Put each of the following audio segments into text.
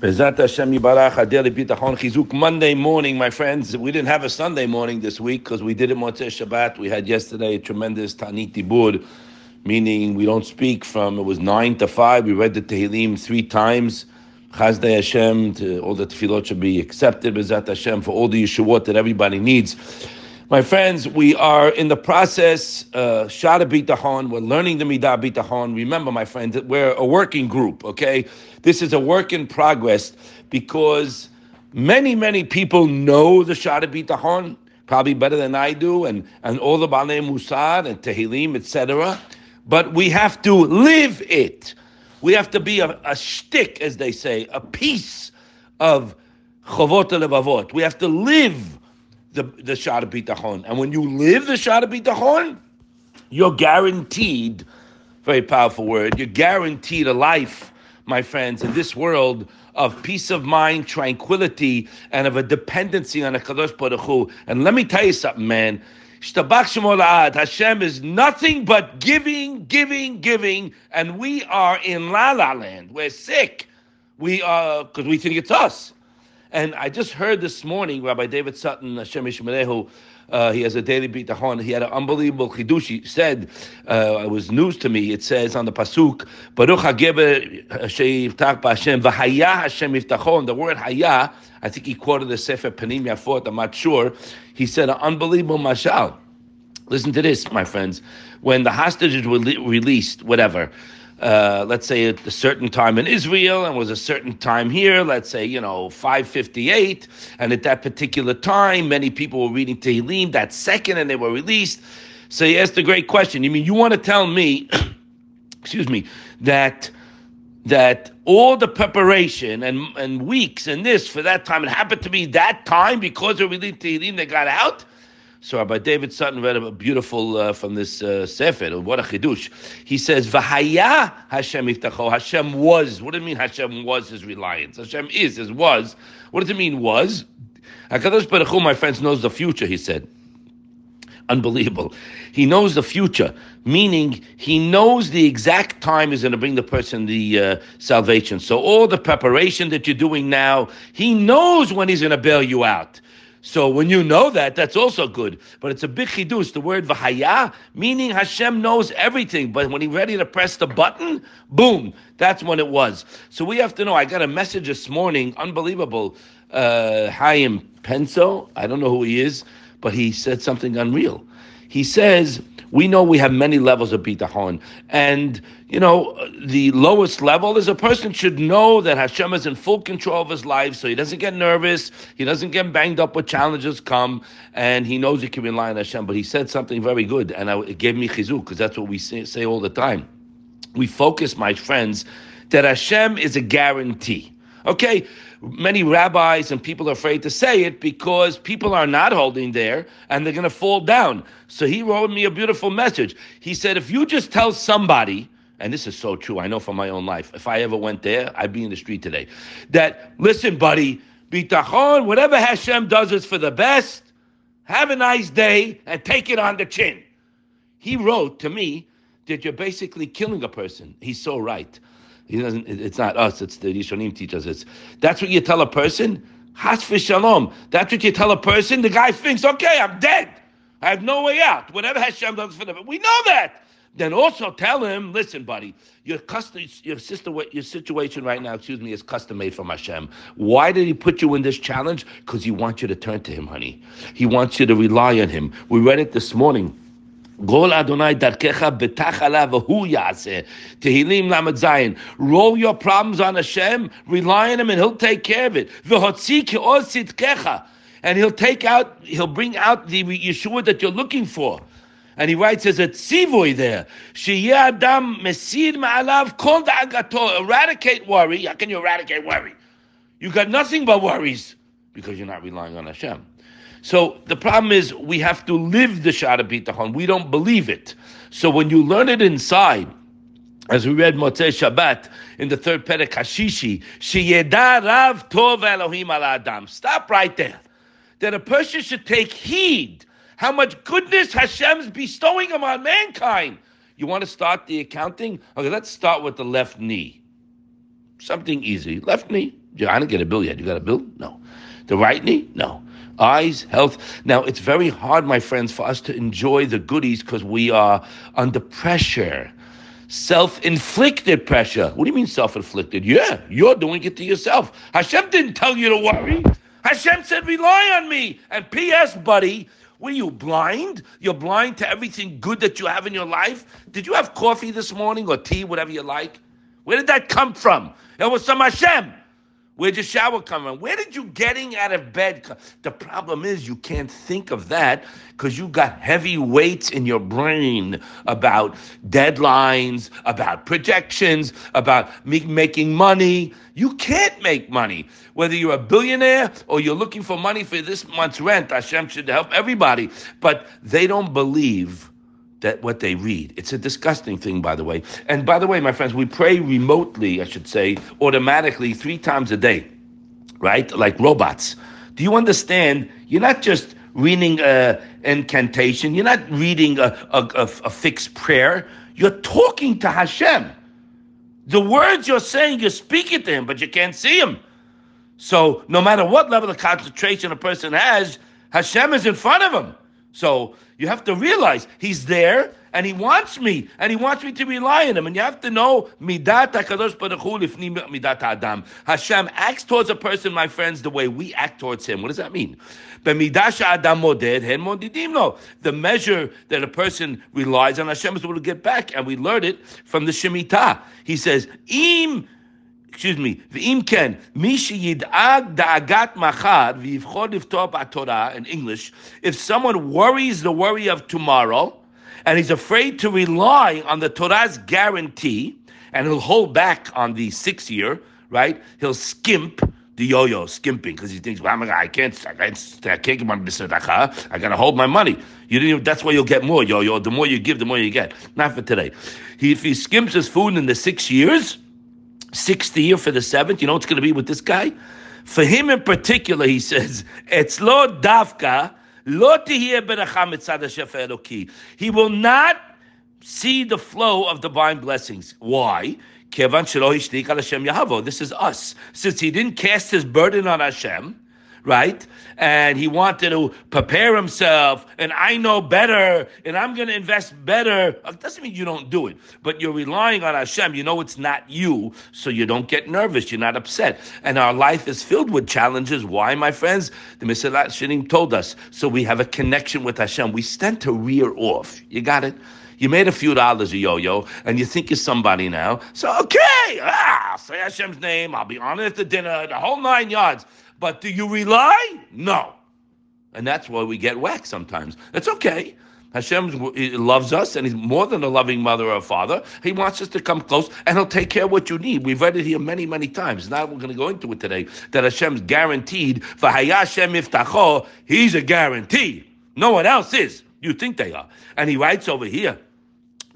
Bezat Hashem Yibarach Bitachon Chizuk Monday morning, my friends. We didn't have a Sunday morning this week because we did it Motzei Shabbat. We had yesterday a tremendous Tanit Dibur, meaning we don't speak from, it was 9 to 5. We read the Tehillim three times. Chazdei Hashem, to, all the tefillot should be accepted, Bezat Hashem, for all the Yeshuot that everybody needs. My friends, we are in the process, uh, Shada Bitachon. We're learning the Midah Bitachon. Remember, my friends, that we're a working group, okay? This is a work in progress because many, many people know the Shada Bitachon, probably better than I do, and, and all the Balei Musar and Tehillim, etc. But we have to live it. We have to be a, a shtick, as they say, a piece of Chovot Levavot. We have to live the the Shara Bitachon. And when you live the Shara Bitachon, you're guaranteed, very powerful word, you're guaranteed a life, my friends, in this world of peace of mind, tranquility, and of a dependency on a Kadosh Baruch Hu. And let me tell you something, man. Hashem is nothing but giving, giving, giving, and we are in la la land. We're sick. We are because we think it's us. And I just heard this morning, Rabbi David Sutton, Hashem Yishmerehu, uh, he has a daily beat bitachon. He had an unbelievable chidush. He said, uh, it was news to me. It says on the pasuk, Baruch Hageber Sheyiftach B'Hashem V'Haya Hashem Yiftachon. The word Haya, I think he quoted the Sefer Panim Yafot. I'm not sure. He said an unbelievable mashal. Listen to this, my friends. When the hostages were le- released, whatever uh, let's say at a certain time in Israel and was a certain time here, let's say, you know, 558, and at that particular time, many people were reading Tehillim that second and they were released. So he asked a great question. You mean you want to tell me, excuse me, that that all the preparation and, and weeks and this for that time, it happened to be that time because they reading Tehillim, they got out? So Rabbi David Sutton read a beautiful uh, from this uh, Sefer. What a chidush! He says, "V'haya Hashem iftacho." Hashem was. What does it mean? Hashem was his reliance. Hashem is his was. What does it mean? Was Hakadosh Baruch Hu, my friends, knows the future. He said. Unbelievable. He knows the future, meaning he knows the exact time is going to bring the person the uh, salvation. So all the preparation that you're doing now, he knows when he's going to bail you out. So when you know that, that's also good. But it's a big chidus. The word v'haya, meaning Hashem knows everything. But when he's ready to press the button, boom, that's when it was. So we have to know. I got a message this morning, unbelievable. Uh, Chaim Penso, I don't know who he is, but he said something unreal. He says we know we have many levels of bitachon, and you know the lowest level is a person should know that Hashem is in full control of his life, so he doesn't get nervous, he doesn't get banged up when challenges come, and he knows he can rely on Hashem. But he said something very good, and it gave me chizuk because that's what we say, say all the time. We focus, my friends, that Hashem is a guarantee. Okay, many rabbis and people are afraid to say it because people are not holding there and they're going to fall down. So he wrote me a beautiful message. He said, if you just tell somebody, and this is so true, I know from my own life, if I ever went there, I'd be in the street today, that, listen, buddy, bitachon, whatever Hashem does is for the best. Have a nice day and take it on the chin. He wrote to me that you're basically killing a person. He's so right. He doesn't. It's not us. It's the Rishonim teach us. It's that's what you tell a person. Has shalom. That's what you tell a person. The guy thinks, okay, I'm dead. I have no way out. Whatever Hashem does for them, we know that. Then also tell him, listen, buddy, your custom, your sister, your situation right now, excuse me, is custom made from Hashem. Why did He put you in this challenge? Because He wants you to turn to Him, honey. He wants you to rely on Him. We read it this morning. Gol Adonai darkecha betachala v'hu yaseh. Tehillim lamed zayin. Roll your problems on Hashem, rely on Him, and He'll take care of it. And He'll take out, He'll bring out the Yeshua that you're looking for. And he writes as a tzivoy there. Sheyeh adam mesir ma'alav kol da'agato. Eradicate worry. How can you eradicate worry? You got nothing but worries because you're not relying on Hashem. So the problem is we have to live the Shara Bitachon. We don't believe it. So when you learn it inside, as we read Motzei Shabbat in the third Perek Hashishi, Sheyeda Rav Tov Elohim al Adam. Stop right there. That a person should take heed how much goodness Hashem's bestowing upon mankind. You want to start the accounting? Okay, let's start with the left knee. Something easy. Left knee. I didn't get a bill yet. You got a bill? No. The right knee? No. Eyes, health. Now, it's very hard, my friends, for us to enjoy the goodies because we are under pressure. Self inflicted pressure. What do you mean self inflicted? Yeah, you're doing it to yourself. Hashem didn't tell you to worry. Hashem said, rely on me. And P.S., buddy, were you blind? You're blind to everything good that you have in your life? Did you have coffee this morning or tea, whatever you like? Where did that come from? It was from Hashem. Where'd your shower come from? Where did you getting out of bed? come? The problem is you can't think of that because you got heavy weights in your brain about deadlines, about projections, about me making money. You can't make money. Whether you're a billionaire or you're looking for money for this month's rent, Hashem should help everybody. But they don't believe that what they read. It's a disgusting thing, by the way. And by the way, my friends, we pray remotely, I should say, automatically three times a day, right? Like robots. Do you understand? You're not just reading an incantation. You're not reading a, a, a, a fixed prayer. You're talking to Hashem. The words you're saying, you're speaking to Him, but you can't see Him. So no matter what level of concentration a person has, Hashem is in front of him. So you have to realize he's there and he wants me and he wants me to rely on him. And you have to know midat hakadosh baruch adam. Hashem acts towards a person, my friends, the way we act towards him. What does that mean? The measure that a person relies on Hashem is able to get back, and we learned it from the Shemitah. He says, im excuse me, V'imken ken, Yidag da'agat machar V'yivchod liftoa Torah in English, if someone worries the worry of tomorrow, and he's afraid to rely on the Torah's guarantee, and he'll hold back on the six year, right? He'll skimp the yo-yo, skimping, because he thinks, well, I'm, I can't, I can't, I can't give my b'sedakah. I gotta hold my money. You didn't. Even, that's why you'll get more yo-yo. The more you give, the more you get. Not for today. He, if he skimps his food in the six years sixth year for the seventh. You know what's going to be with this guy? For him in particular, he says, "It's lo davka lo tihiyeh beracha mitzad Hashem Eloki." He will not see the flow of divine blessings. Why? This is us. Since he didn't cast his burden on Hashem, right? And he wanted to prepare himself, and I know better, and I'm going to invest better. It doesn't mean you don't do it, but you're relying on Hashem. You know it's not you, so you don't get nervous. You're not upset. And our life is filled with challenges. Why, my friends? The Mesilat Shinim told us. So we have a connection with Hashem. We stand to rear off. You got it? You made a few dollars a yo-yo, and you think you're somebody now. So okay, ah, say Hashem's name. I'll be on it at the dinner, the whole nine yards. But do you rely? No. And that's why we get whacked sometimes. It's okay. Hashem loves us, and He's more than a loving mother or father. He wants us to come close, and He'll take care of what you need. We've read it here many, many times. Now we're going to go into it today that Hashem's guaranteed. For iftacho, He's a guarantee. No one else is. You think they are. And He writes over here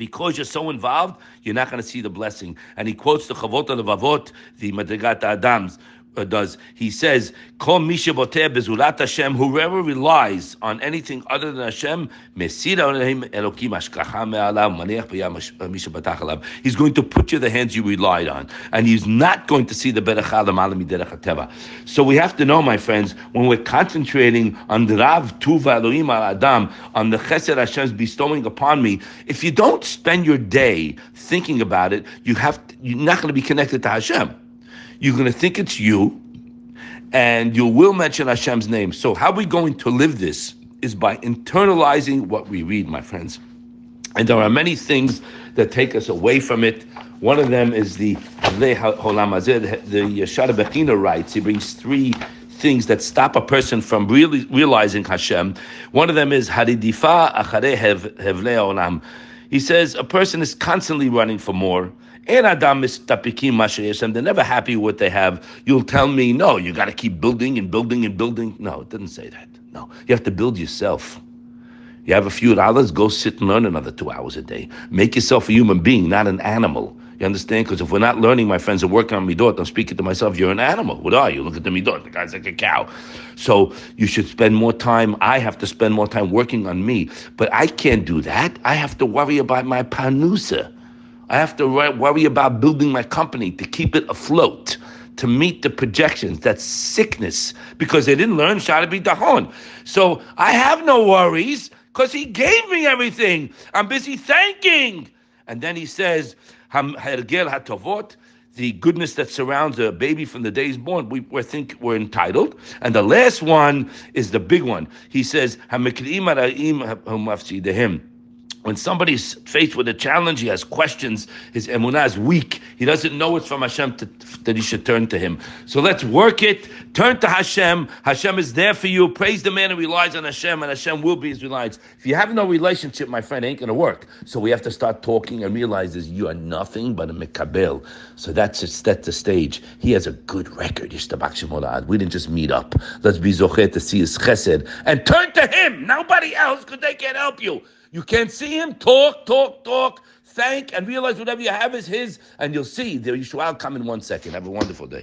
because you're so involved, you're not going to see the blessing. And he quotes the Chovot Levavot, the Madrigat Adams, uh, does. He says, "Kol mishavoteh bezulat Hashem." Whoever relies on anything other than Hashem, mishabatach. He's going to put you the hands you relied on, and he's not going to see the berachah. So we have to know, my friends, when we're concentrating on the Rav Tuva Elohim al Adam, on the Chesed Hashem's bestowing upon me, if you don't spend your day thinking about it, you have to, you're not going to be connected to Hashem you're going to think it's you, and you will mention Hashem's name. So, how are we going to live this? Is by internalizing what we read, my friends. And there are many things that take us away from it. One of them is the the Yeshara Bechina writes. He brings three things that stop a person from really realizing Hashem. One of them is Haridifa Achare Hevle Olam. He says a person is constantly running for more. And Adam is tapikim and they're never happy with what they have. You'll tell me, no, you got to keep building and building and building. No, it doesn't say that. No, you have to build yourself. You have a few dollars, go sit and learn another two hours a day. Make yourself a human being, not an animal. You understand? Because if we're not learning, my friends, and working on midot, I'm speaking to myself, you're an animal. What are you? Look at the midot. The guy's like a cow. So you should spend more time. I have to spend more time working on me. But I can't do that. I have to worry about my panusa. I have to worry about building my company to keep it afloat. to meet the projections. That's sickness because they didn't learn Shara Bitachon. So I have no worries because he gave me everything. I'm busy thanking. And then he says, the goodness that surrounds a baby from the day born, we, we think we're entitled. And the last one is the big one. He says, when somebody's faced with a challenge, he has questions, his emunah is weak, he doesn't know it's from Hashem to, that he should turn to him. So let's work it, turn to Hashem, Hashem is there for you, praise the man who relies on Hashem, and Hashem will be his reliance. If you have no relationship, my friend, it ain't gonna work. So we have to start talking and realize you are nothing but a mekabel. So that's, that's the stage. He has a good record, We didn't just meet up. Let's be zochet to see his chesed, and turn to him, nobody else, because they can't help you. You can't see him. Talk, talk, talk. Thank and realize whatever you have is his, and you'll see the Yeshua will come in one second. Have a wonderful day.